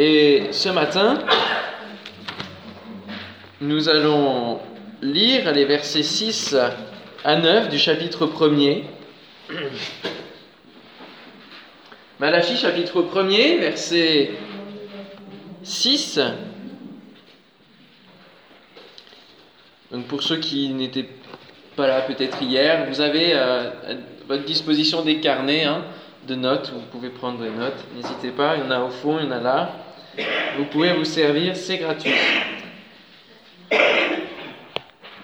Et ce matin, nous allons lire les versets 6 à 9 du chapitre 1er. Malachie chapitre 1er, verset 6. Donc pour ceux qui n'étaient pas là peut-être hier, vous avez euh, à votre disposition des carnets hein, de notes, vous pouvez prendre des notes, n'hésitez pas, il y en a au fond, il y en a là. Vous pouvez vous servir, c'est gratuit.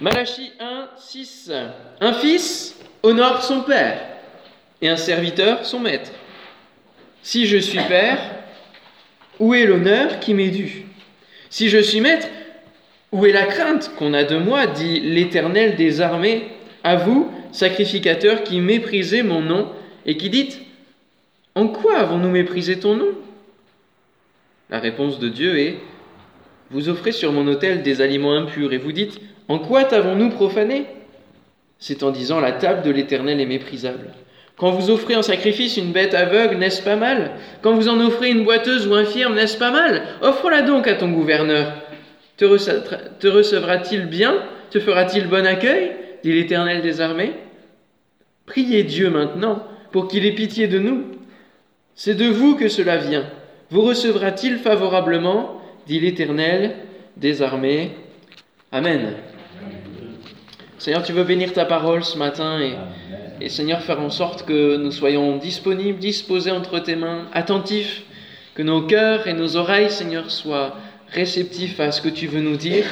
Malachie 1, 6. Un fils honore son père et un serviteur son maître. Si je suis père, où est l'honneur qui m'est dû? Si je suis maître, où est la crainte qu'on a de moi? dit l'Éternel des armées, à vous, sacrificateurs qui méprisez mon nom et qui dites En quoi avons-nous méprisé ton nom? La réponse de Dieu est Vous offrez sur mon autel des aliments impurs et vous dites En quoi t'avons-nous profané? C'est en disant La table de l'Éternel est méprisable. Quand vous offrez en sacrifice une bête aveugle, n'est-ce pas mal? Quand vous en offrez une boiteuse ou infirme, n'est-ce pas mal? Offre-la donc à ton gouverneur. Te, recevra-t-il bien? Te fera-t-il bon accueil? dit l'Éternel des armées. Priez Dieu maintenant pour qu'il ait pitié de nous. C'est de vous que cela vient. Vous recevra-t-il favorablement dit l'Éternel des. Amen. Seigneur, tu veux bénir ta parole ce matin et, et Seigneur, faire en sorte que nous soyons disponibles, disposés entre tes mains, attentifs, que nos cœurs et nos oreilles, Seigneur, soient réceptifs à ce que tu veux nous dire.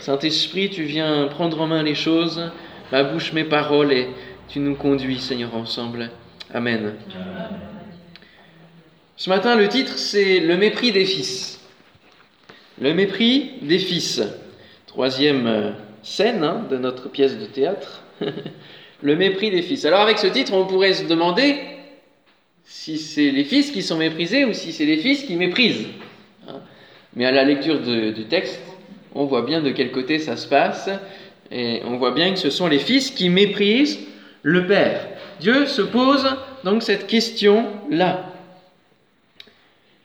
Saint-Esprit, tu viens prendre en main les choses, ma bouche, mes paroles, et tu nous conduis, Seigneur, ensemble. Amen. Ce matin, le titre, c'est Le mépris des fils. Le mépris des fils. Troisième scène hein, de notre pièce de théâtre. le mépris des fils. Alors avec ce titre, on pourrait se demander si c'est les fils qui sont méprisés ou si c'est les fils qui méprisent. Hein. Mais à la lecture du texte, on voit bien de quel côté ça se passe, et on voit bien que ce sont les fils qui méprisent le Père. Dieu se pose donc cette question-là.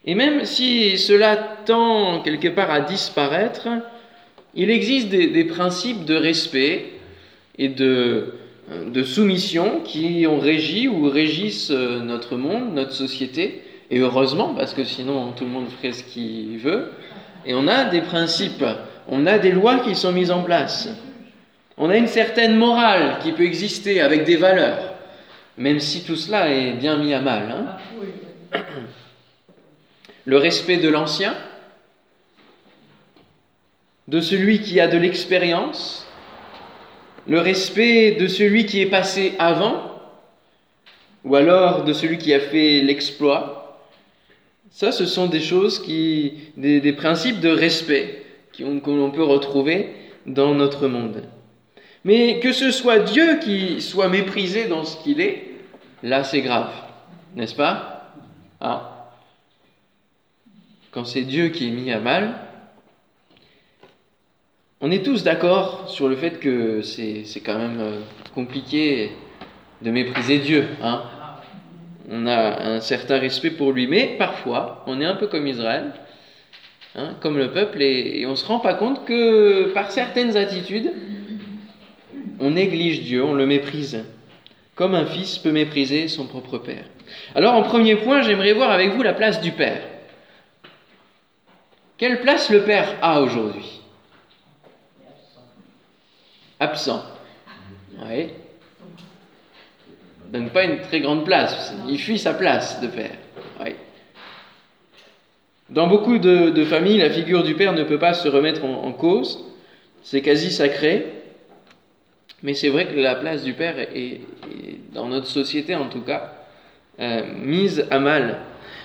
Et même si cela tend quelque part à disparaître, il existe des, principes de respect et de, de soumission qui ont régi ou régissent euh, notre monde, notre société, et heureusement, parce que sinon tout le monde ferait ce qu'il veut. Et on a des principes, on a des lois qui sont mises en place. On a une certaine morale qui peut exister avec des valeurs, même si tout cela est bien mis à mal. Hein. Le respect de l'ancien, de celui qui a de l'expérience, le respect de celui qui est passé avant, ou alors de celui qui a fait l'exploit. Ça, ce sont des choses qui, des, principes de respect que l'on peut retrouver dans notre monde. Mais que ce soit Dieu qui soit méprisé dans ce qu'il est, là c'est grave, n'est-ce pas? Ah. Quand c'est Dieu qui est mis à mal, on est tous d'accord sur le fait que c'est quand même euh, compliqué de mépriser Dieu. Hein on a un certain respect pour lui, mais parfois on est un peu comme Israël, hein, comme le peuple, et, on ne se rend pas compte que par certaines attitudes, on néglige Dieu, on le méprise, comme un fils peut mépriser son propre père. Alors en premier point, j'aimerais voir avec vous la place du père. Quelle place le père a aujourd'hui? Absent. Oui. Donne pas une très grande place. Il fuit sa place de père. Oui. Dans beaucoup de, familles, la figure du père ne peut pas se remettre en, cause. C'est quasi sacré. Mais c'est vrai que la place du père est, dans notre société en tout cas, euh, mise à mal.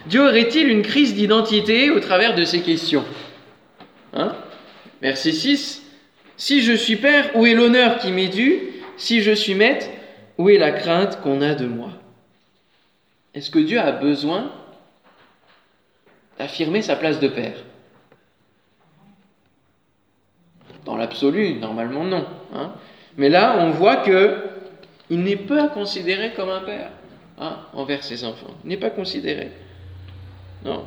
Dieu aurait-il une crise d'identité au travers de ces questions hein Verset 6. Si je suis père, où est l'honneur qui m'est dû Si je suis maître, où est la crainte qu'on a de moi Est-ce que Dieu a besoin d'affirmer sa place de père Dans l'absolu, normalement non. Hein. Mais là, on voit que il n'est pas considéré comme un père hein, envers ses enfants. Il n'est pas considéré. Non.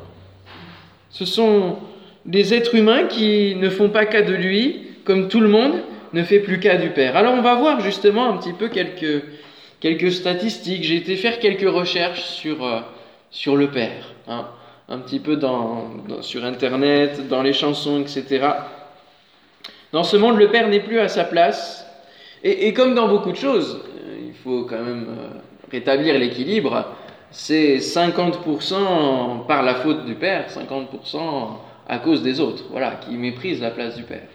Ce sont des êtres humains qui ne font pas cas de lui, comme tout le monde ne fait plus cas du Père. Alors on va voir justement un petit peu quelques, quelques statistiques. J'ai été faire quelques recherches sur, euh, sur le Père, hein. un petit peu dans, sur Internet, dans les chansons, etc. Dans ce monde, le Père n'est plus à sa place. Et, comme dans beaucoup de choses, euh, il faut quand même euh, rétablir l'équilibre. C'est 50% par la faute du Père, 50% à cause des autres, voilà, qui méprisent la place du Père.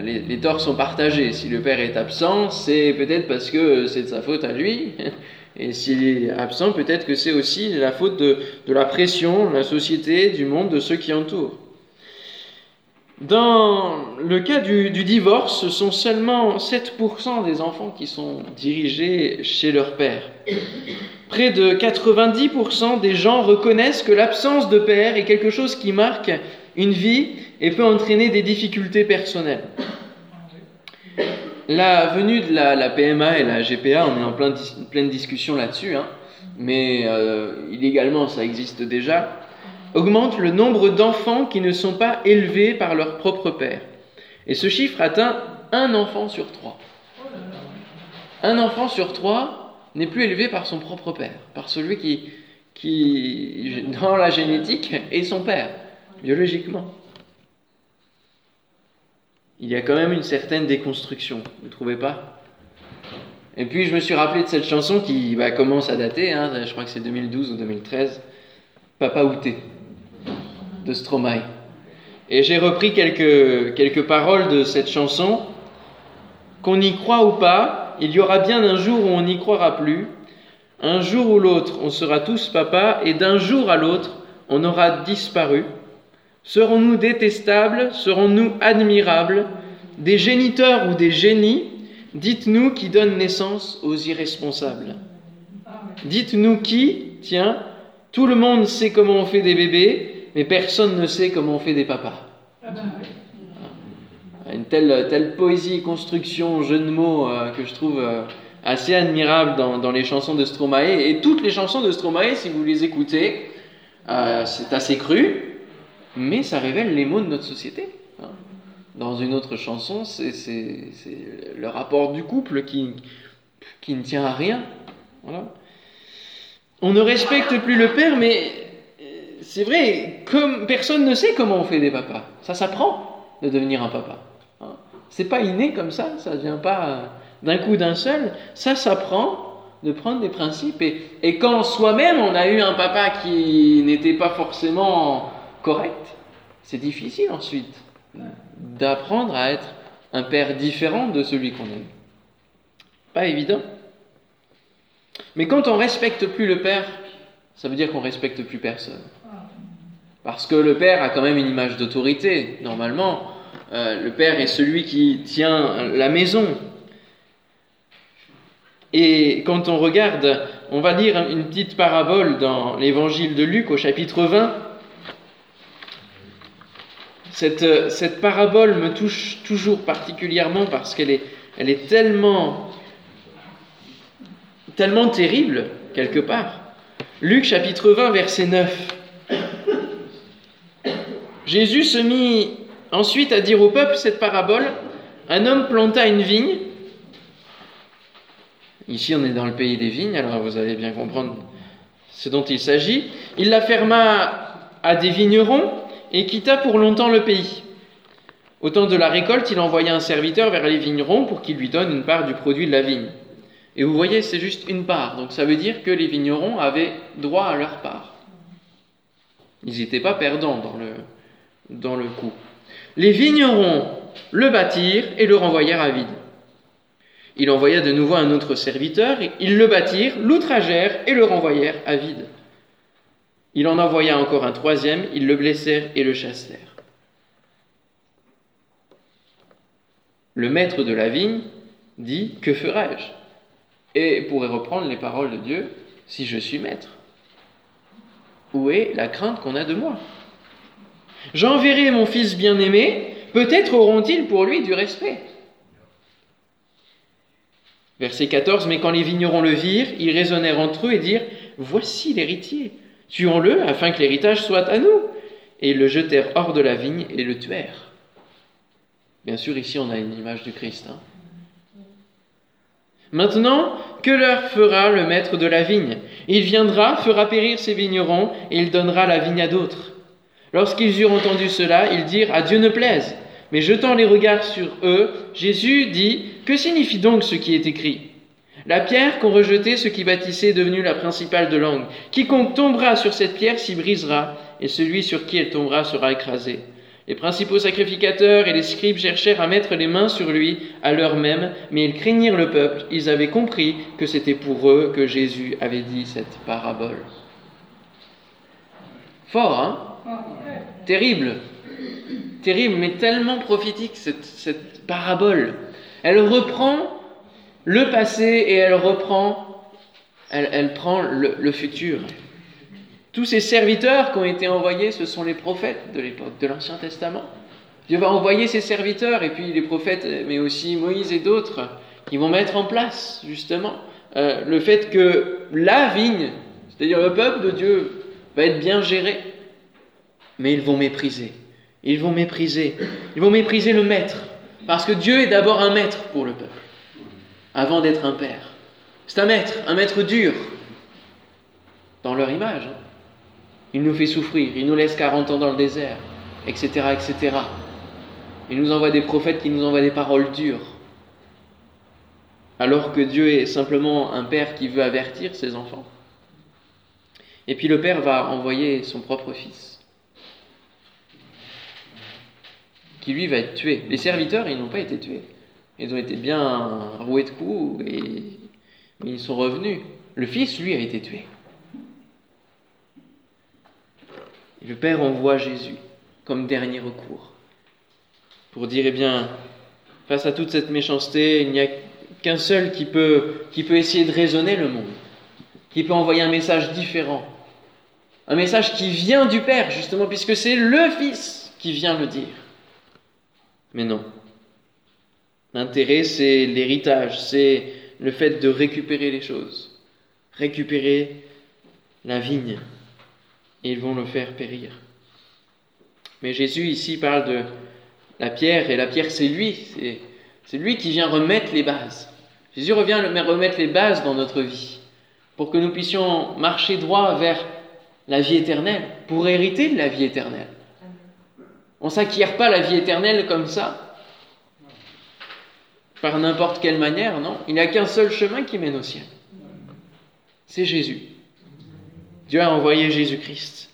Les, les, torts sont partagés. Si le Père est absent, c'est peut-être parce que c'est de sa faute à lui. Et s'il est absent, peut-être que c'est aussi la faute de, de la pression, de la société, du monde, de ceux qui entourent. Dans le cas du, divorce, ce sont seulement 7% des enfants qui sont dirigés chez leur père. Près de 90% des gens reconnaissent que l'absence de père est quelque chose qui marque une vie et peut entraîner des difficultés personnelles. La venue de la, PMA et la GPA, on est en pleine discussion là-dessus, hein, mais euh, illégalement ça existe déjà augmente le nombre d'enfants qui ne sont pas élevés par leur propre père. Et ce chiffre atteint un enfant sur trois. Un enfant sur trois n'est plus élevé par son propre père, par celui qui, dans la génétique, est son père, biologiquement. Il y a quand même une certaine déconstruction, vous ne trouvez pas? Et puis je me suis rappelé de cette chanson qui bah, commence à dater, hein, je crois que c'est 2012 ou 2013, Papa Outé de Stromae. Et j'ai repris quelques, quelques paroles de cette chanson. Qu'on y croit ou pas, il y aura bien un jour où on n'y croira plus. Un jour ou l'autre, on sera tous papa, et d'un jour à l'autre, on aura disparu. Serons-nous détestables Serons-nous admirables? Des géniteurs ou des génies Dites-nous qui donne naissance aux irresponsables. Dites-nous qui, tiens, tout le monde sait comment on fait des bébés, mais personne ne sait comment on fait des papas. Une telle, telle poésie, construction, jeu de mots euh, que je trouve euh, assez admirable dans, les chansons de Stromae. Et toutes les chansons de Stromae, si vous les écoutez, euh, c'est assez cru, mais ça révèle les mots de notre société. Hein. Dans une autre chanson, c'est le rapport du couple qui, qui ne tient à rien. On ne respecte plus le père, mais c'est vrai, personne ne sait comment on fait des papas. Ça s'apprend de devenir un papa. Hein? C'est pas inné comme ça, ça vient pas euh, d'un coup d'un seul. Ça s'apprend de prendre des principes. Et, et quand soi-même on a eu un papa qui n'était pas forcément correct, c'est difficile ensuite d'apprendre à être un père différent de celui qu'on aime. Pas évident. Mais quand on respecte plus le père, ça veut dire qu'on respecte plus personne. Parce que le père a quand même une image d'autorité. Normalement, euh, le père est celui qui tient la maison. Et quand on regarde, on va lire une petite parabole dans l'évangile de Luc au chapitre 20. Cette, cette parabole me touche toujours particulièrement parce qu'elle est, elle est tellement, tellement terrible, quelque part. Luc chapitre 20, verset 9. Jésus se mit ensuite à dire au peuple cette parabole. Un homme planta une vigne. Ici, on est dans le pays des vignes, alors vous allez bien comprendre ce dont il s'agit. Il la ferma à des vignerons et quitta pour longtemps le pays. Au temps de la récolte, il envoya un serviteur vers les vignerons pour qu'il lui donne une part du produit de la vigne. Et vous voyez, c'est juste une part. Donc ça veut dire que les vignerons avaient droit à leur part. Ils n'étaient pas perdants dans le, dans le coup. Les vignerons le bâtirent et le renvoyèrent à vide. Il envoya de nouveau un autre serviteur, ils le bâtirent, l'outragèrent et le renvoyèrent à vide. Il en envoya encore un troisième, ils le blessèrent et le chassèrent. Le maître de la vigne dit Que ferai-je? Et pourrait reprendre les paroles de Dieu Si je suis maître, où est la crainte qu'on a de moi? J'enverrai mon fils bien-aimé, peut-être auront-ils pour lui du respect. Verset 14, mais quand les vignerons le virent, ils raisonnèrent entre eux et dirent, Voici l'héritier, tuons-le afin que l'héritage soit à nous. et ils le jetèrent hors de la vigne et le tuèrent. Bien sûr, ici on a une image du Christ. Hein. Maintenant, que leur fera le maître de la vigne? Il viendra, fera périr ses vignerons, et il donnera la vigne à d'autres. Lorsqu'ils eurent entendu cela, ils dirent À Dieu ne plaise. Mais jetant les regards sur eux, Jésus dit Que signifie donc ce qui est écrit? La pierre qu'ont rejetée ceux qui bâtissaient est devenue la principale de langue. Quiconque tombera sur cette pierre s'y brisera, et celui sur qui elle tombera sera écrasé. Les principaux sacrificateurs et les scribes cherchèrent à mettre les mains sur lui à l'heure même, mais ils craignirent le peuple. Ils avaient compris que c'était pour eux que Jésus avait dit cette parabole. Fort, hein? Terrible. Terrible, mais tellement prophétique cette, parabole. Elle reprend le passé et elle reprend, elle, prend le futur. Tous ces serviteurs qui ont été envoyés, ce sont les prophètes de l'époque, de l'Ancien Testament. Dieu va envoyer ses serviteurs, et puis les prophètes, mais aussi Moïse et d'autres, qui vont mettre en place, justement, euh, le fait que la vigne, c'est-à-dire le peuple de Dieu, va être bien géré. Mais ils vont mépriser. Ils vont mépriser. Ils vont mépriser le maître. Parce que Dieu est d'abord un maître pour le peuple, avant d'être un père. C'est un maître, un maître dur, dans leur image. Hein. Il nous fait souffrir, il nous laisse 40 ans dans le désert, etc., etc. Il nous envoie des prophètes qui nous envoient des paroles dures. Alors que Dieu est simplement un père qui veut avertir ses enfants. Et puis le père va envoyer son propre fils, qui lui va être tué. Les serviteurs, ils n'ont pas été tués. Ils ont été bien roués de coups et ils sont revenus. Le fils, lui, a été tué. le Père envoie Jésus comme dernier recours pour dire, eh bien, face à toute cette méchanceté, il n'y a qu'un seul qui peut, qui peut essayer de raisonner le monde, qui peut envoyer un message différent, un message qui vient du Père, justement, puisque c'est le Fils qui vient le dire. Mais non. L'intérêt, c'est l'héritage, c'est le fait de récupérer les choses, récupérer la vigne, et ils vont le faire périr. Mais Jésus ici parle de la pierre, et la pierre c'est lui, c'est lui qui vient remettre les bases. Jésus revient remettre les bases dans notre vie, pour que nous puissions marcher droit vers la vie éternelle, pour hériter de la vie éternelle. On s'acquiert pas la vie éternelle comme ça, par n'importe quelle manière, non? Il n'y a qu'un seul chemin qui mène au ciel. C'est Jésus. Dieu a envoyé Jésus-Christ.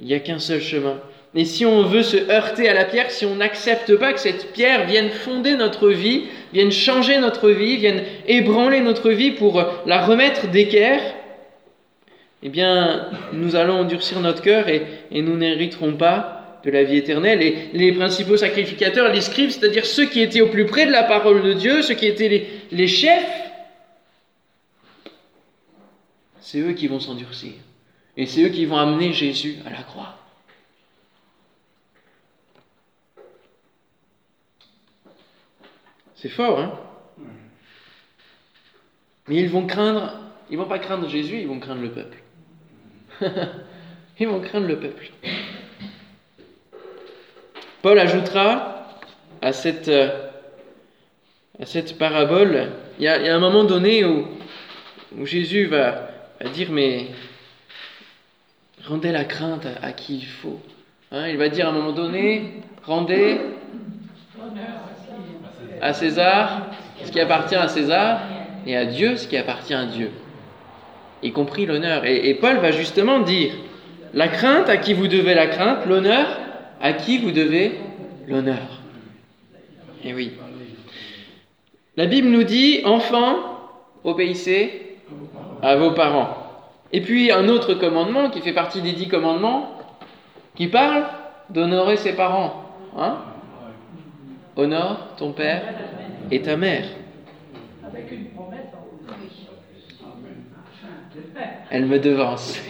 Il n'y a qu'un seul chemin. Et si on veut se heurter à la pierre, si on n'accepte pas que cette pierre vienne fonder notre vie, vienne changer notre vie, vienne ébranler notre vie pour la remettre d'équerre, eh bien, nous allons endurcir notre cœur et, nous n'hériterons pas de la vie éternelle. Et les principaux sacrificateurs, les scribes, c'est-à-dire ceux qui étaient au plus près de la parole de Dieu, ceux qui étaient les, chefs, c'est eux qui vont s'endurcir. Et c'est eux qui vont amener Jésus à la croix. C'est fort, hein? Mais ils vont craindre, ils vont pas craindre Jésus, ils vont craindre le peuple. ils vont craindre le peuple. Paul ajoutera à cette, à cette parabole, il y, a, un moment donné où, où Jésus va, à dire mais rendez la crainte à, qui il faut. Hein, il va dire à un moment donné, rendez à César ce qui appartient à César et à Dieu ce qui appartient à Dieu, y compris l'honneur. Et Paul va justement dire, la crainte à qui vous devez la crainte, l'honneur à qui vous devez l'honneur? Et oui. La Bible nous dit, enfants, obéissez à vos parents. Et puis un autre commandement qui fait partie des dix commandements, qui parle d'honorer ses parents. Hein? Honore ton père et ta mère. Elle me devance.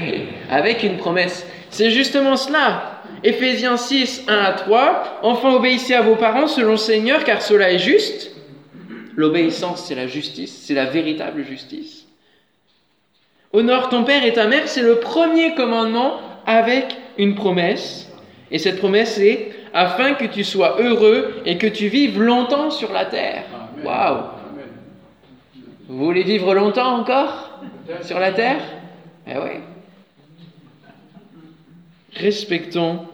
Avec une promesse. C'est justement cela. Éphésiens 6, 1 à 3. Enfin, obéissez à vos parents selon le Seigneur, car cela est juste. L'obéissance, c'est la justice, c'est la véritable justice. Honore ton père et ta mère, c'est le premier commandement avec une promesse. Et cette promesse est afin que tu sois heureux et que tu vives longtemps sur la terre. Waouh Vous voulez vivre longtemps encore sur la terre? Eh oui. Respectons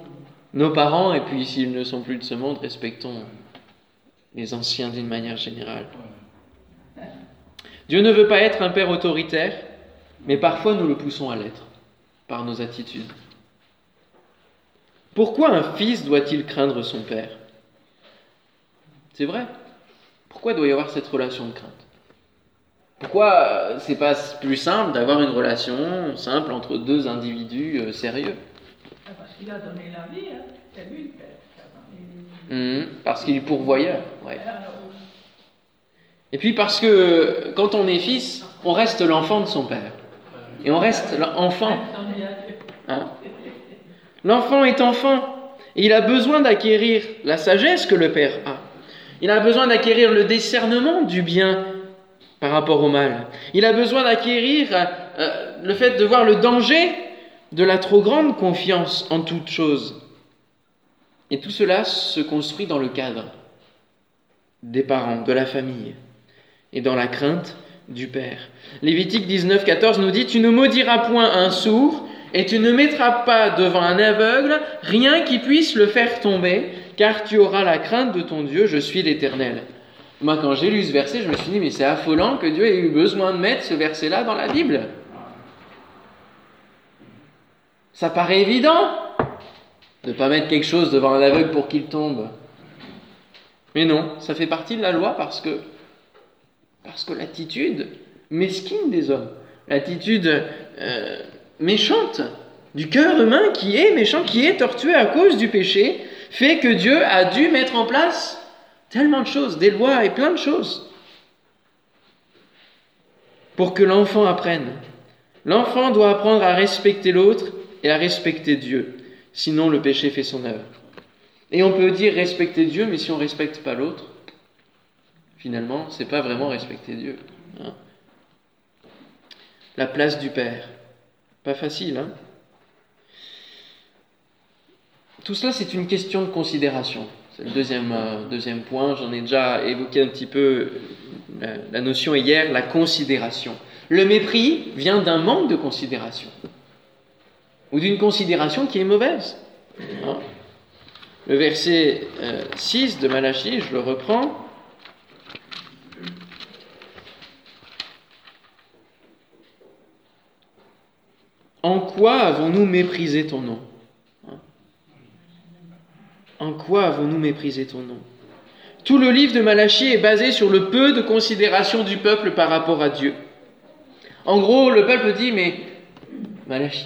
nos parents et puis s'ils ne sont plus de ce monde, respectons les anciens d'une manière générale. Dieu ne veut pas être un père autoritaire, mais parfois nous le poussons à l'être par nos attitudes. Pourquoi un fils doit-il craindre son père? C'est vrai. Pourquoi doit y avoir cette relation de crainte? Pourquoi c'est pas plus simple d'avoir une relation simple entre deux individus euh, sérieux? Qu'il a donné la vie, hein. c'est lui le père. Mhm, Parce qu'il est pourvoyeur. ouais. Alors, Et puis parce que euh, quand on est fils, on reste l'enfant de son père. Et on reste l'enfant. Hein L'enfant est enfant. Et il a besoin d'acquérir la sagesse que le père a. Il a besoin d'acquérir le discernement du bien par rapport au mal. Il a besoin d'acquérir euh, le fait de voir le danger de la trop grande confiance en toute chose. Et tout cela se construit dans le cadre des parents, de la famille, et dans la crainte du Père. Lévitique 19, 14 nous dit Tu ne maudiras point un sourd, et tu ne mettras pas devant un aveugle rien qui puisse le faire tomber, car tu auras la crainte de ton Dieu, je suis l'Éternel. Moi, quand j'ai lu ce verset, je me suis dit Mais c'est affolant que Dieu ait eu besoin de mettre ce verset-là dans la Bible. Ça paraît évident de ne pas mettre quelque chose devant un aveugle pour qu'il tombe. Mais non, ça fait partie de la loi parce que, parce que l'attitude mesquine des hommes, l'attitude euh, méchante du cœur humain qui est méchant, qui est tortueux à cause du péché, fait que Dieu a dû mettre en place tellement de choses, des lois et plein de choses, pour que l'enfant apprenne. L'enfant doit apprendre à respecter l'autre et à respecter Dieu, sinon le péché fait son œuvre. Et on peut dire respecter Dieu, mais si on ne respecte pas l'autre, finalement, c'est pas vraiment respecter Dieu. hein. La place du Père. Pas facile, hein Tout cela, c'est une question de considération. C'est le deuxième, euh, deuxième point. J'en ai déjà évoqué un petit peu la, la notion hier, la considération. Le mépris vient d'un manque de considération. Ou d'une considération qui est mauvaise. hein. Le verset euh, 6 de Malachie, je le reprends. En quoi avons-nous méprisé ton nom? Hein En quoi avons-nous méprisé ton nom? Tout le livre de Malachie est basé sur le peu de considération du peuple par rapport à Dieu. En gros, le peuple dit, mais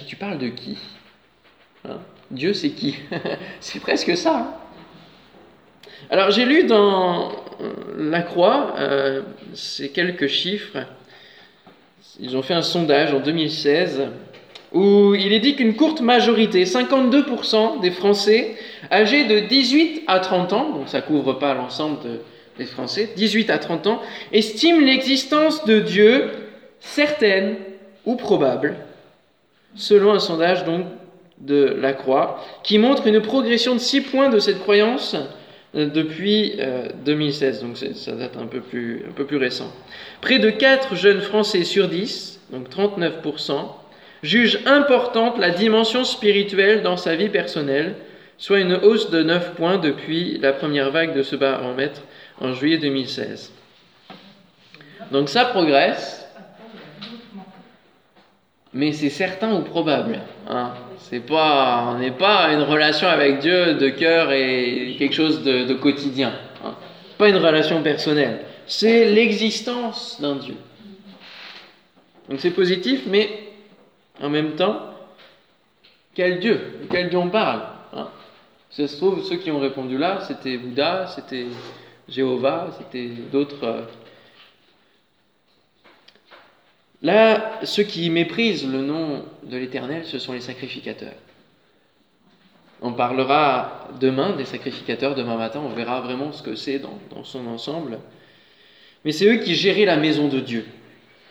Tu parles de qui? Hein? Dieu, c'est qui? C'est presque ça. hein. Alors, j'ai lu dans La Croix euh, ces quelques chiffres. Ils ont fait un sondage en 2016 où il est dit qu'une courte majorité, 52% des Français âgés de 18 à 30 ans, donc ça couvre pas l'ensemble de- des Français, 18 à 30 ans, estiment l'existence de Dieu certaine ou probable, selon un sondage donc de la Croix, qui montre une progression de 6 points de cette croyance euh, depuis euh, 2016, donc c'est- ça date un peu, plus, un peu plus récent. Près de 4 jeunes Français sur 10, donc 39%, jugent importante la dimension spirituelle dans sa vie personnelle, soit une hausse de 9 points depuis la première vague de ce baromètre en juillet 2016. Donc ça progresse, mais c'est certain ou probable. Hein. C'est pas, on n'est pas une relation avec Dieu de cœur et quelque chose de, quotidien. hein. Pas une relation personnelle. C'est l'existence d'un Dieu. Donc c'est positif, mais en même temps, quel Dieu? Quel Dieu on parle hein? Ça se trouve, ceux qui ont répondu là, c'était Bouddha, c'était Jéhovah, c'était d'autres. euh, Là, ceux qui méprisent le nom de l'Éternel, ce sont les sacrificateurs. On parlera demain des sacrificateurs, demain matin, on verra vraiment ce que c'est dans, son ensemble. Mais c'est eux qui géraient la maison de Dieu,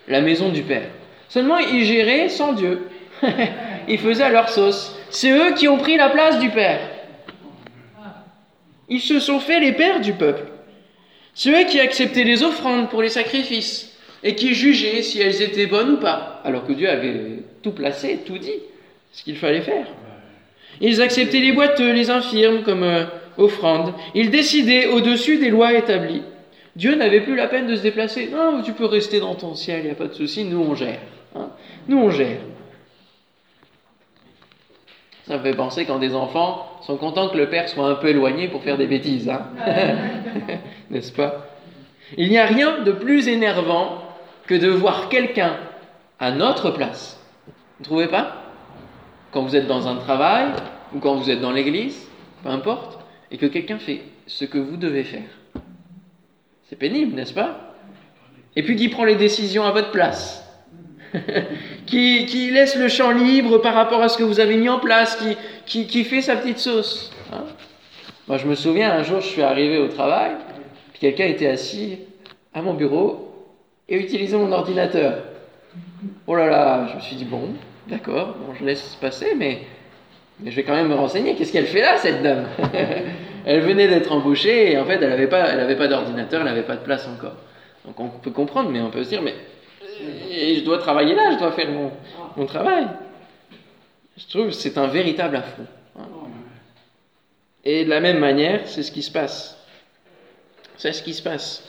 la maison du Père. Seulement, ils géraient sans Dieu. ils faisaient à leur sauce. C'est eux qui ont pris la place du Père. Ils se sont fait les pères du peuple. C'est eux qui acceptaient les offrandes pour les sacrifices et qui jugeaient si elles étaient bonnes ou pas, alors que Dieu avait tout placé, tout dit, ce qu'il fallait faire. Ils acceptaient les boiteux, les infirmes comme euh, offrandes. Ils décidaient au-dessus des lois établies. Dieu n'avait plus la peine de se déplacer. Non, tu peux rester dans ton ciel, il n'y a pas de souci, nous on gère. hein. Nous on gère. Ça me fait penser quand des enfants sont contents que le père soit un peu éloigné pour faire des bêtises, hein. n'est-ce pas? Il n'y a rien de plus énervant que de voir quelqu'un à notre place. Vous ne trouvez pas? Quand vous êtes dans un travail ou quand vous êtes dans l'église, peu importe, et que quelqu'un fait ce que vous devez faire. C'est pénible, n'est-ce pas? Et puis qui prend les décisions à votre place? qui, qui laisse le champ libre par rapport à ce que vous avez mis en place, qui, qui, qui fait sa petite sauce. hein? Moi, je me souviens, un jour, je suis arrivé au travail, quelqu'un était assis à mon bureau et utilisait mon ordinateur. Oh là là, je me suis dit, bon, d'accord, bon, je laisse passer, mais, je vais quand même me renseigner. Qu'est-ce qu'elle fait là, cette dame? Elle venait d'être embauchée et en fait, elle n'avait pas, pas d'ordinateur, elle n'avait pas de place encore. Donc on peut comprendre, mais on peut se dire, mais je dois travailler là, je dois faire mon, mon travail. Je trouve que c'est un véritable affront. hein. Et de la même manière, c'est ce qui se passe. C'est ce qui se passe.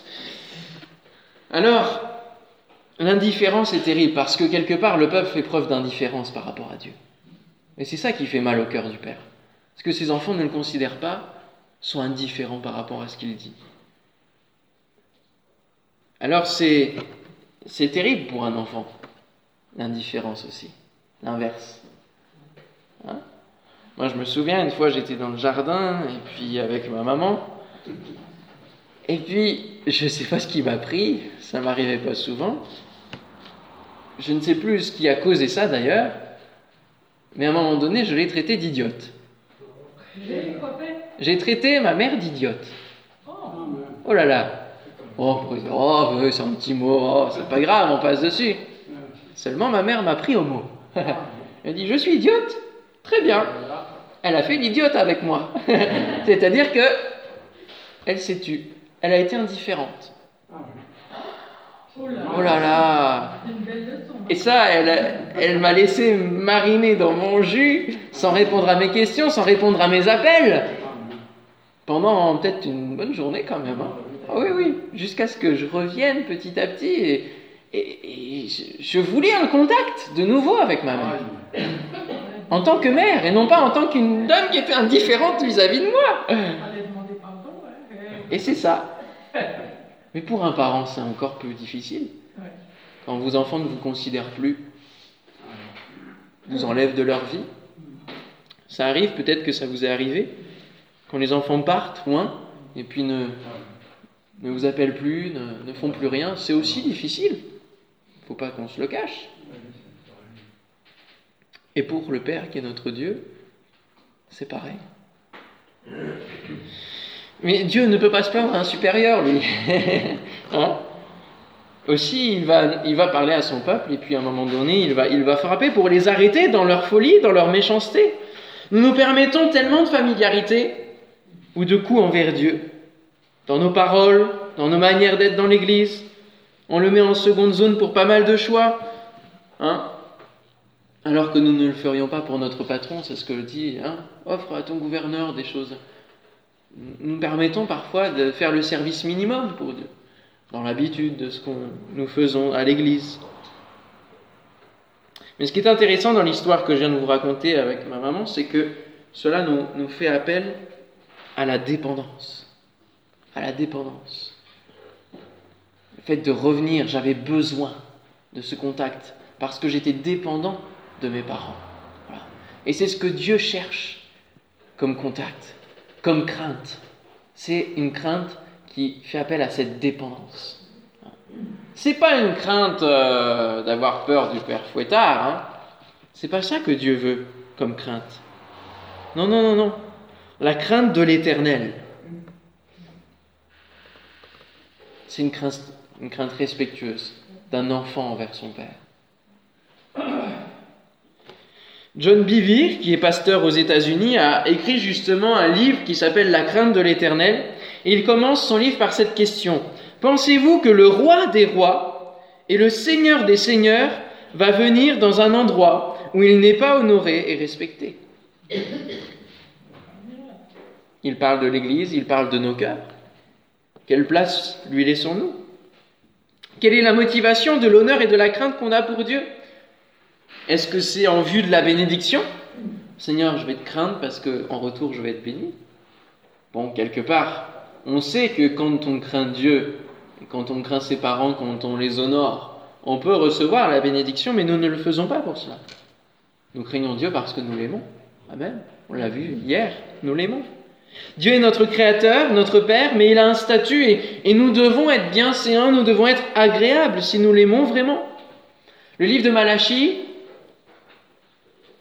Alors, l'indifférence est terrible parce que quelque part, le peuple fait preuve d'indifférence par rapport à Dieu. Et c'est ça qui fait mal au cœur du Père. Parce que ses enfants ne le considèrent pas, sont indifférents par rapport à ce qu'il dit. Alors c'est terrible pour un enfant, l'indifférence aussi, l'inverse. Hein? Moi je me souviens, une fois j'étais dans le jardin, et puis avec ma maman, et puis je ne sais pas ce qui m'a pris, ça m'arrivait pas souvent, je ne sais plus ce qui a causé ça d'ailleurs, mais à un moment donné je l'ai traité d'idiote. J'ai traité ma mère d'idiote. Oh, Oh là là Oh, oh c'est un petit mot, oh, c'est pas grave, on passe dessus. Seulement ma mère m'a pris au mot. Elle a dit Je suis idiote Très bien. Elle a fait l'idiote avec moi. C'est-à-dire que elle s'est tue. Elle a été indifférente. oh là Oh là leçon. Et ça, elle, elle m'a laissé mariner dans mon jus, sans répondre à mes questions, sans répondre à mes appels, pendant peut-être une bonne journée quand même. hein. Ah oui, oui, jusqu'à ce que je revienne petit à petit et, et- et je, je voulais un contact de nouveau avec ma mère. En tant que mère, et non pas en tant qu'une dame qui était indifférente vis-à-vis de moi. Ouais. Et c'est ça. Mais pour un parent, c'est encore plus difficile. Ouais. Quand vos enfants ne vous considèrent plus, vous enlèvent de leur vie. Ça arrive, peut-être que ça vous est arrivé, quand les enfants partent loin et puis ne, ne vous appellent plus, ne, ne font plus rien, c'est aussi difficile. Il ne faut pas qu'on se le cache. Et pour le Père qui est notre Dieu, c'est pareil. Mais Dieu ne peut pas se plaindre à un supérieur, lui. Hein? Aussi, il va, il va parler à son peuple, et puis à un moment donné, il va, il va frapper pour les arrêter dans leur folie, dans leur méchanceté. Nous nous permettons tellement de familiarité ou de coups envers Dieu, dans nos paroles, dans nos manières d'être dans l'Église. On le met en seconde zone pour pas mal de choix. Hein? Alors que nous ne le ferions pas pour notre patron, c'est ce que dit, hein? Offre à ton gouverneur des choses. Nous permettons parfois de faire le service minimum pour Dieu, dans l'habitude de ce que nous faisons à l'Église. Mais ce qui est intéressant dans l'histoire que je viens de vous raconter avec ma maman, c'est que cela nous, fait appel à la dépendance. À la dépendance. Le fait de revenir, j'avais besoin de ce contact parce que j'étais dépendant de mes parents. Et c'est ce que Dieu cherche comme contact, comme crainte. C'est une crainte qui fait appel à cette dépendance. C'est pas une crainte euh, d'avoir peur du père fouettard. Hein. C'est pas ça que Dieu veut comme crainte. Non, non, non, non. La crainte de l'éternel. C'est une crainte, une crainte respectueuse d'un enfant envers son père. John Bevere, qui est pasteur aux États-Unis, a écrit justement un livre qui s'appelle La crainte de l'Éternel. Il commence son livre par cette question. Pensez-vous que le roi des rois et le seigneur des seigneurs va venir dans un endroit où il n'est pas honoré et respecté? Il parle de l'Église, il parle de nos cœurs. Quelle place lui laissons-nous? Quelle est la motivation de l'honneur et de la crainte qu'on a pour Dieu? Est-ce que c'est en vue de la bénédiction? Seigneur, je vais te craindre parce qu'en retour, je vais être béni. Bon, quelque part, on sait que quand on craint Dieu, quand on craint ses parents, quand on les honore, on peut recevoir la bénédiction, mais nous ne le faisons pas pour cela. Nous craignons Dieu parce que nous l'aimons. Amen. On l'a vu hier, nous l'aimons. Dieu est notre Créateur, notre Père, mais il a un statut et, nous devons être bienséants, nous devons être agréables si nous l'aimons vraiment. Le livre de Malachie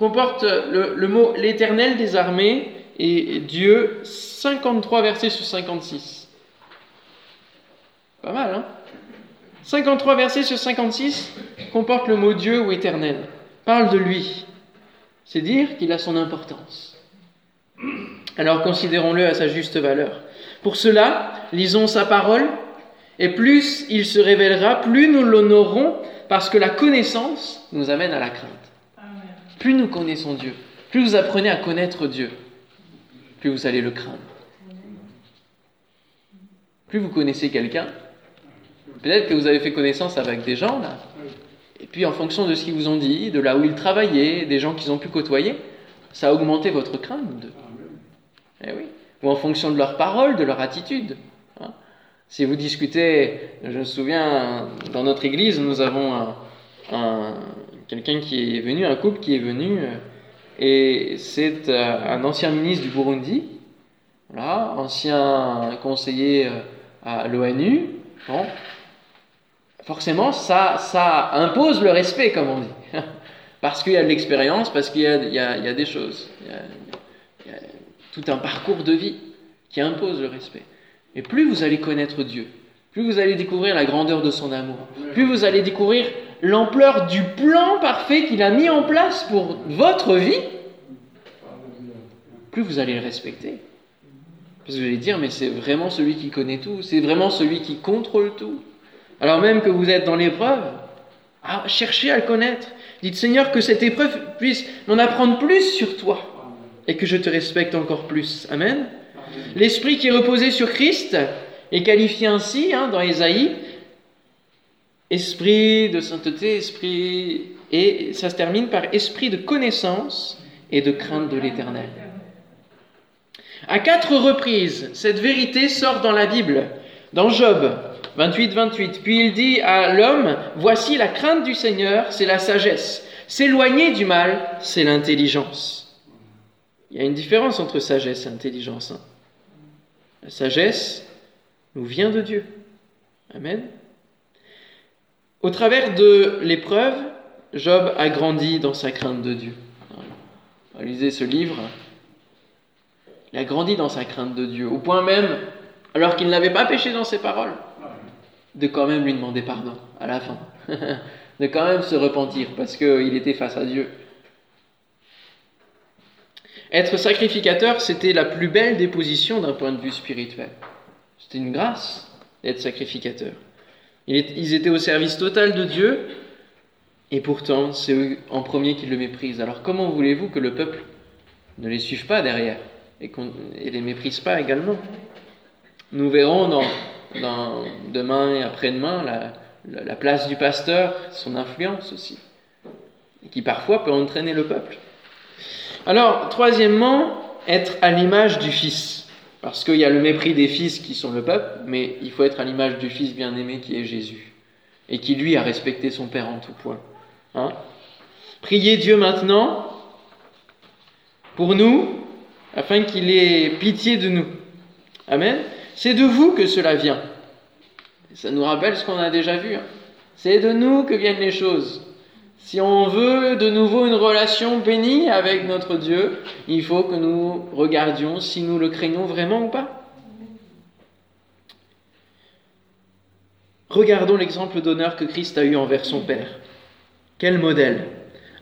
comporte le, le mot l'Éternel des armées et Dieu 53 versets sur 56. Pas mal, hein? 53 versets sur 56 comportent le mot Dieu ou éternel, parle de lui. C'est dire qu'il a son importance. Alors considérons-le à sa juste valeur. Pour cela, lisons sa parole, et plus il se révélera, plus nous l'honorons, parce que la connaissance nous amène à la crainte. Plus nous connaissons Dieu, plus vous apprenez à connaître Dieu, plus vous allez le craindre. Plus vous connaissez quelqu'un, peut-être que vous avez fait connaissance avec des gens là, et puis en fonction de ce qu'ils vous ont dit, de là où ils travaillaient, des gens qu'ils ont pu côtoyer, ça a augmenté votre crainte. Eh oui. Ou en fonction de leurs paroles, de leur attitude. Hein. Si vous discutez, je me souviens, dans notre église, nous avons un, quelqu'un qui est venu, un couple qui est venu, euh, et c'est euh, un ancien ministre du Burundi, voilà, ancien conseiller euh, à l'ONU. Bon. Forcément, ça, ça impose le respect, comme on dit. Parce qu'il y a de l'expérience, parce qu'il y, y, y a, des choses tout un parcours de vie qui impose le respect. Et plus vous allez connaître Dieu, plus vous allez découvrir la grandeur de son amour, plus vous allez découvrir l'ampleur du plan parfait qu'il a mis en place pour votre vie, plus vous allez le respecter. Parce que vous allez dire, mais c'est vraiment celui qui connaît tout, c'est vraiment celui qui contrôle tout. Alors même que vous êtes dans l'épreuve, ah, cherchez à le connaître. Dites Seigneur que cette épreuve puisse m'en apprendre plus sur toi et que je te respecte encore plus. Amen. L'esprit qui est reposé sur Christ est qualifié ainsi hein, dans Ésaïe esprit de sainteté, esprit et ça se termine par esprit de connaissance et de crainte de l'Éternel. À quatre reprises, cette vérité sort dans la Bible, dans Job 28-28. Puis il dit à l'homme, voici la crainte du Seigneur, c'est la sagesse. S'éloigner du mal, c'est l'intelligence. Il y a une différence entre sagesse et intelligence. Hein. La sagesse nous vient de Dieu. Amen. Au travers de l'épreuve, Job a grandi dans sa crainte de Dieu. Lisez ce livre. Il a grandi dans sa crainte de Dieu, au point même, alors qu'il n'avait pas péché dans ses paroles, de quand même lui demander pardon à la fin, de quand même se repentir parce qu'il était face à Dieu. Être sacrificateur, c'était la plus belle déposition d'un point de vue spirituel. C'était une grâce d'être sacrificateur. Ils étaient au service total de Dieu, et pourtant, c'est eux en premier qui le méprisent. Alors comment voulez-vous que le peuple ne les suive pas derrière et, ne les méprise pas également? Nous verrons demain et après-demain la, la place du pasteur, son influence aussi, qui parfois peut entraîner le peuple. Alors, troisièmement, être à l'image du Fils. Parce qu'il y a le mépris des fils qui sont le peuple, mais il faut être à l'image du Fils bien-aimé qui est Jésus. Et qui, lui, a respecté son Père en tout point. Hein? Priez Dieu maintenant pour nous, afin qu'il ait pitié de nous. Amen. C'est de vous que cela vient. Ça nous rappelle ce qu'on a déjà vu. Hein. C'est de nous que viennent les choses. Si on veut de nouveau une relation bénie avec notre Dieu, il faut que nous regardions si nous le craignons vraiment ou pas. Regardons l'exemple d'honneur que Christ a eu envers son Père. Quel modèle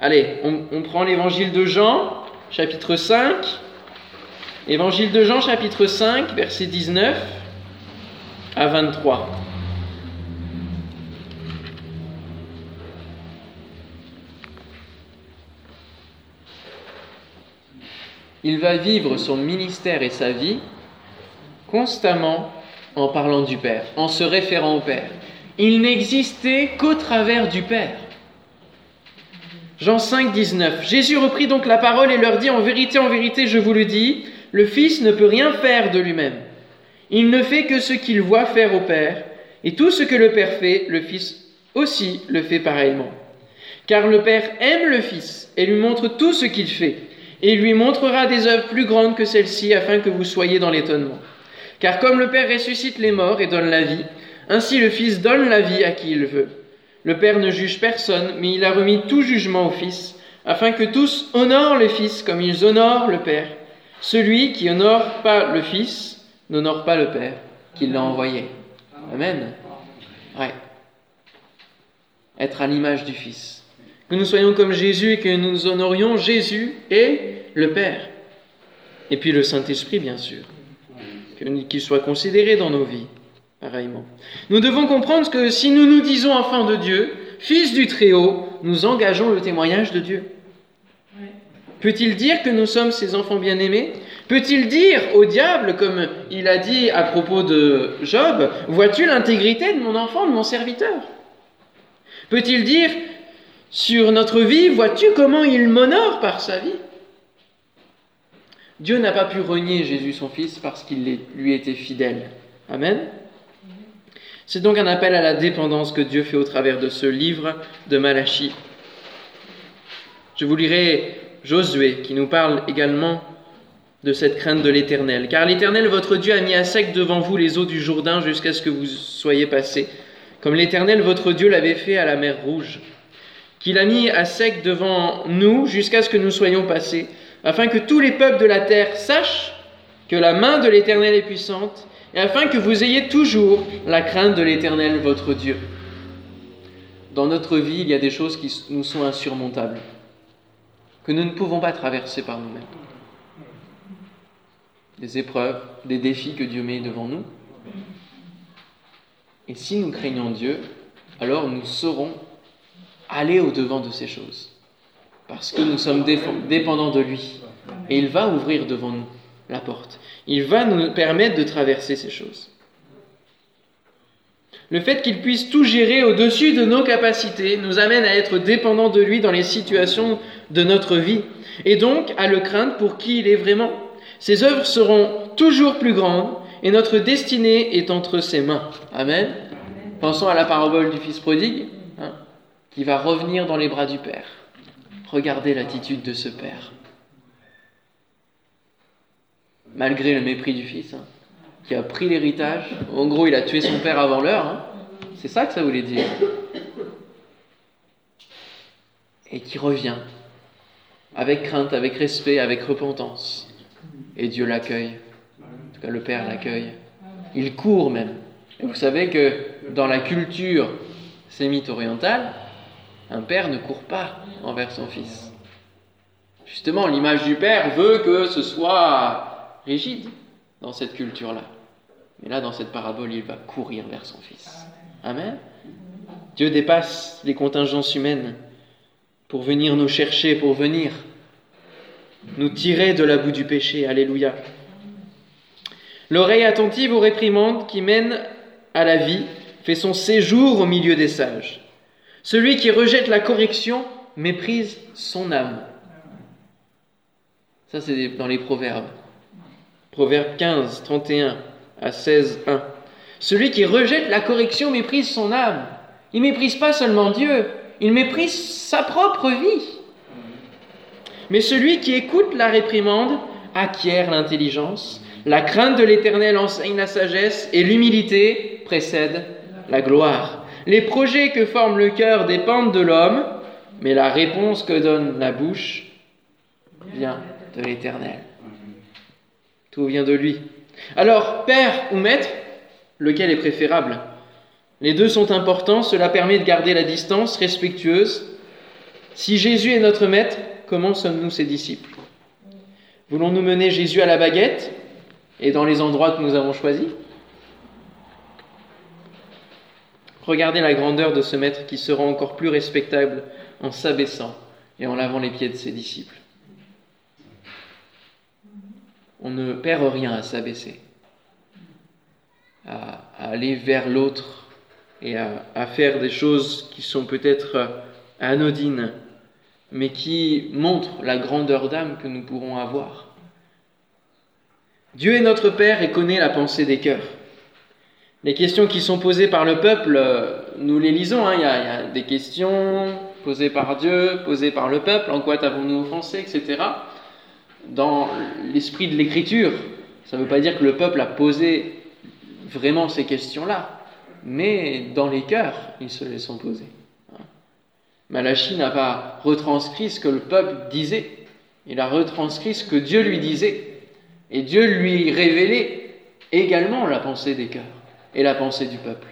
Allez, on, prend l'évangile de Jean, chapitre 5. Évangile de Jean, chapitre 5, verset 19 à 23. Il va vivre son ministère et sa vie constamment en parlant du Père, en se référant au Père. Il n'existait qu'au travers du Père. Jean 5, 19. Jésus reprit donc la parole et leur dit, En vérité, en vérité, je vous le dis, le Fils ne peut rien faire de lui-même. Il ne fait que ce qu'il voit faire au Père, et tout ce que le Père fait, le Fils aussi le fait pareillement. Car le Père aime le Fils et lui montre tout ce qu'il fait, et lui montrera des œuvres plus grandes que celles-ci afin que vous soyez dans l'étonnement. Car comme le Père ressuscite les morts et donne la vie, ainsi le Fils donne la vie à qui il veut. Le Père ne juge personne, mais il a remis tout jugement au Fils, afin que tous honorent le Fils comme ils honorent le Père. Celui qui honore pas le Fils n'honore pas le Père qui l'a envoyé. Amen. Ouais. Être à l'image du Fils. Que nous soyons comme Jésus et que nous honorions Jésus et le Père. Et puis le Saint-Esprit, bien sûr. Qu'il soit considéré dans nos vies, pareillement. Nous devons comprendre que si nous nous disons enfants de Dieu, fils du Très-Haut, nous engageons le témoignage de Dieu. Peut-il dire que nous sommes ses enfants bien-aimés? Peut-il dire au diable, comme il a dit à propos de Job, vois-tu l'intégrité de mon enfant, de mon serviteur? Peut-il dire sur notre vie, vois-tu comment il m'honore par sa vie? Dieu n'a pas pu renier Jésus son Fils parce qu'il lui était fidèle. Amen. C'est donc un appel à la dépendance que Dieu fait au travers de ce livre de Malachie. Je vous lirai Josué qui nous parle également de cette crainte de l'Éternel. Car l'Éternel, votre Dieu, a mis à sec devant vous les eaux du Jourdain jusqu'à ce que vous soyez passés, comme l'Éternel, votre Dieu, l'avait fait à la mer Rouge, qu'il a mis à sec devant nous jusqu'à ce que nous soyons passés, afin que tous les peuples de la terre sachent que la main de l'Éternel est puissante, et afin que vous ayez toujours la crainte de l'Éternel, votre Dieu. Dans notre vie, il y a des choses qui nous sont insurmontables, que nous ne pouvons pas traverser par nous-mêmes des épreuves, des défis que Dieu met devant nous. Et si nous craignons Dieu, alors nous saurons aller au-devant de ces choses. Parce que nous sommes dépendants de lui. Et il va ouvrir devant nous la porte. Il va nous permettre de traverser ces choses. Le fait qu'il puisse tout gérer au-dessus de nos capacités nous amène à être dépendants de lui dans les situations de notre vie. Et donc à le craindre pour qui il est vraiment. Ses œuvres seront toujours plus grandes et notre destinée est entre ses mains. Amen. Pensons à la parabole du Fils prodigue, qui va revenir dans les bras du Père. Regardez l'attitude de ce Père. Malgré le mépris du Fils, hein, qui a pris l'héritage, en gros il a tué son Père avant l'heure, hein. c'est ça que ça voulait dire. Et qui revient avec crainte, avec respect, avec repentance et Dieu l'accueille. En tout cas, le Père l'accueille. Il court même. Et vous savez que dans la culture sémite orientale, un père ne court pas envers son fils. Justement, l'image du père veut que ce soit rigide dans cette culture-là. Mais là, dans cette parabole, il va courir vers son fils. Amen. Dieu dépasse les contingences humaines pour venir nous chercher, pour venir nous tirer de la boue du péché. Alléluia. L'oreille attentive aux réprimandes qui mènent à la vie fait son séjour au milieu des sages. Celui qui rejette la correction méprise son âme. Ça, c'est dans les proverbes. Proverbe 15, 31 à 16, 1. Celui qui rejette la correction méprise son âme. Il méprise pas seulement Dieu, il méprise sa propre vie. Mais celui qui écoute la réprimande acquiert l'intelligence. La crainte de l'Éternel enseigne la sagesse et l'humilité précède la gloire. Les projets que forme le cœur dépendent de l'homme, mais la réponse que donne la bouche vient de l'Éternel. Tout vient de lui. Alors, père ou maître, lequel est préférable? Les deux sont importants, cela permet de garder la distance respectueuse Si Jésus est notre maître, comment sommes-nous ses disciples? Voulons-nous mener Jésus à la baguette et dans les endroits que nous avons choisis? Regardez la grandeur de ce maître qui sera encore plus respectable en s'abaissant et en lavant les pieds de ses disciples. On ne perd rien à s'abaisser, à, aller vers l'autre et à, à, faire des choses qui sont peut-être anodines, mais qui montrent la grandeur d'âme que nous pourrons avoir. Dieu est notre Père et connaît la pensée des cœurs. Les questions qui sont posées par le peuple, nous les lisons, hein. il, y a, des questions posées par Dieu, posées par le peuple, en quoi t'avons-nous offensé, etc. Dans l'esprit de l'écriture, ça ne veut pas dire que le peuple a posé vraiment ces questions-là, mais dans les cœurs, ils se les sont posées. Malachie n'a pas retranscrit ce que le peuple disait, il a retranscrit ce que Dieu lui disait. Et Dieu lui révélait également la pensée des cœurs et la pensée du peuple,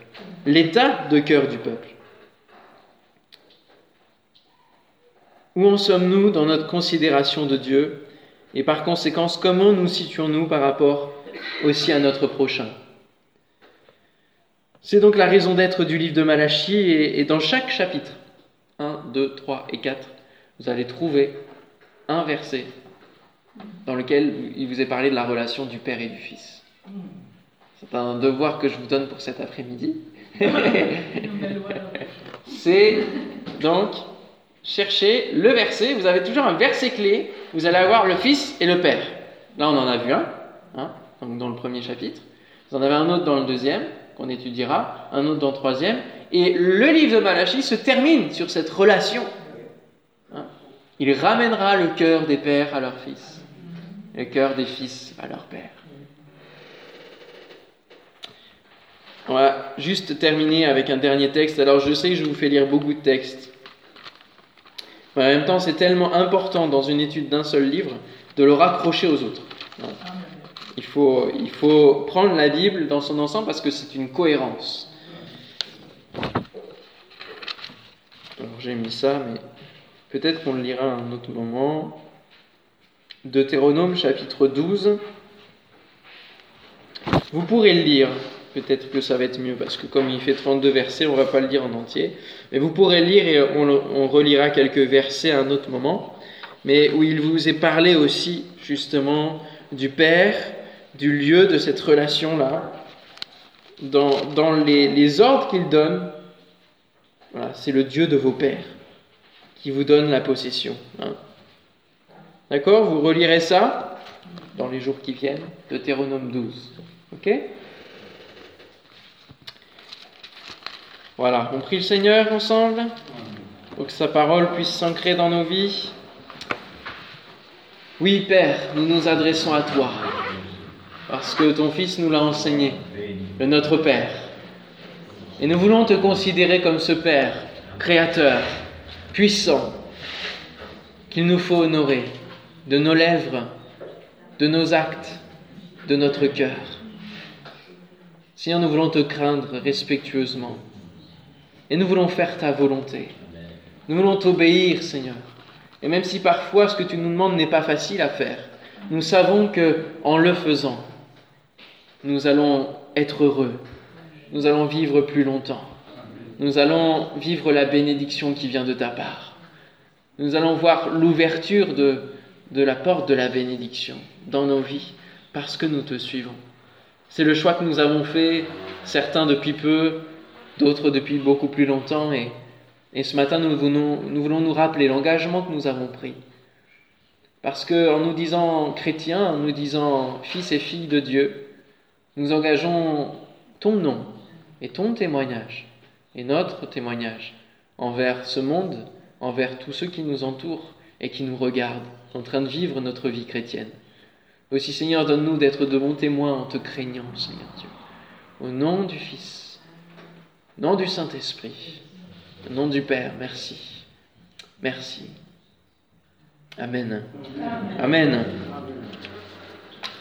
l'état de cœur du peuple. Où en sommes-nous dans notre considération de Dieu et par conséquence comment nous situons-nous par rapport aussi à notre prochain? C'est donc la raison d'être du livre de Malachie et, et dans chaque chapitre, 1, 2, 3 et 4, vous allez trouver un verset dans lequel il vous est parlé de la relation du Père et du Fils. C'est un devoir que je vous donne pour cet après-midi. C'est donc chercher le verset. Vous avez toujours un verset clé. Vous allez avoir le Fils et le Père. Là, on en a vu un, hein, donc dans le premier chapitre. Vous en avez un autre dans le deuxième, qu'on étudiera, un autre dans le troisième. Et le livre de Malachie se termine sur cette relation. Hein. Il ramènera le cœur des pères à leurs fils, le cœur des fils à leur père. On va juste terminer avec un dernier texte. Alors je sais que je vous fais lire beaucoup de textes. Mais en même temps, c'est tellement important dans une étude d'un seul livre de le raccrocher aux autres. Il faut, il faut prendre la Bible dans son ensemble parce que c'est une cohérence. Alors j'ai mis ça, mais peut-être qu'on le lira à un autre moment. Deutéronome chapitre 12. Vous pourrez le lire, peut-être que ça va être mieux, parce que comme il fait 32 versets, on va pas le lire en entier. Mais vous pourrez lire et on, relira quelques versets à un autre moment, mais où il vous est parlé aussi justement du Père, du lieu de cette relation-là, dans, dans les, les ordres qu'il donne. Voilà, c'est le Dieu de vos pères qui vous donne la possession. Hein. D'accord? Vous relirez ça dans les jours qui viennent, Deutéronome 12. Ok? Voilà, on prie le Seigneur ensemble pour que sa parole puisse s'ancrer dans nos vies. Oui, Père, nous nous adressons à toi parce que ton Fils nous l'a enseigné, le Notre Père. Et nous voulons te considérer comme ce Père, créateur, puissant, qu'il nous faut honorer de nos lèvres, de nos actes, de notre cœur. Seigneur, nous voulons te craindre respectueusement. Et nous voulons faire ta volonté. Nous voulons t'obéir, Seigneur. Et même si parfois ce que tu nous demandes n'est pas facile à faire, nous savons que en le faisant, nous allons être heureux. Nous allons vivre plus longtemps. Nous allons vivre la bénédiction qui vient de ta part. Nous allons voir l'ouverture de, de la porte de la bénédiction dans nos vies parce que nous te suivons. C'est le choix que nous avons fait, certains depuis peu, d'autres depuis beaucoup plus longtemps. Et, ce matin, nous voulons, nous voulons nous rappeler l'engagement que nous avons pris. Parce que en nous disant chrétiens, en nous disant fils et filles de Dieu, nous engageons ton nom et ton témoignage et notre témoignage envers ce monde, envers tous ceux qui nous entourent et qui nous regardent en train de vivre notre vie chrétienne. Aussi Seigneur, donne-nous d'être de bons témoins en te craignant, Seigneur Dieu. Au nom du Fils, nom du Saint-Esprit, nom du Père, merci. Merci. Amen. Amen.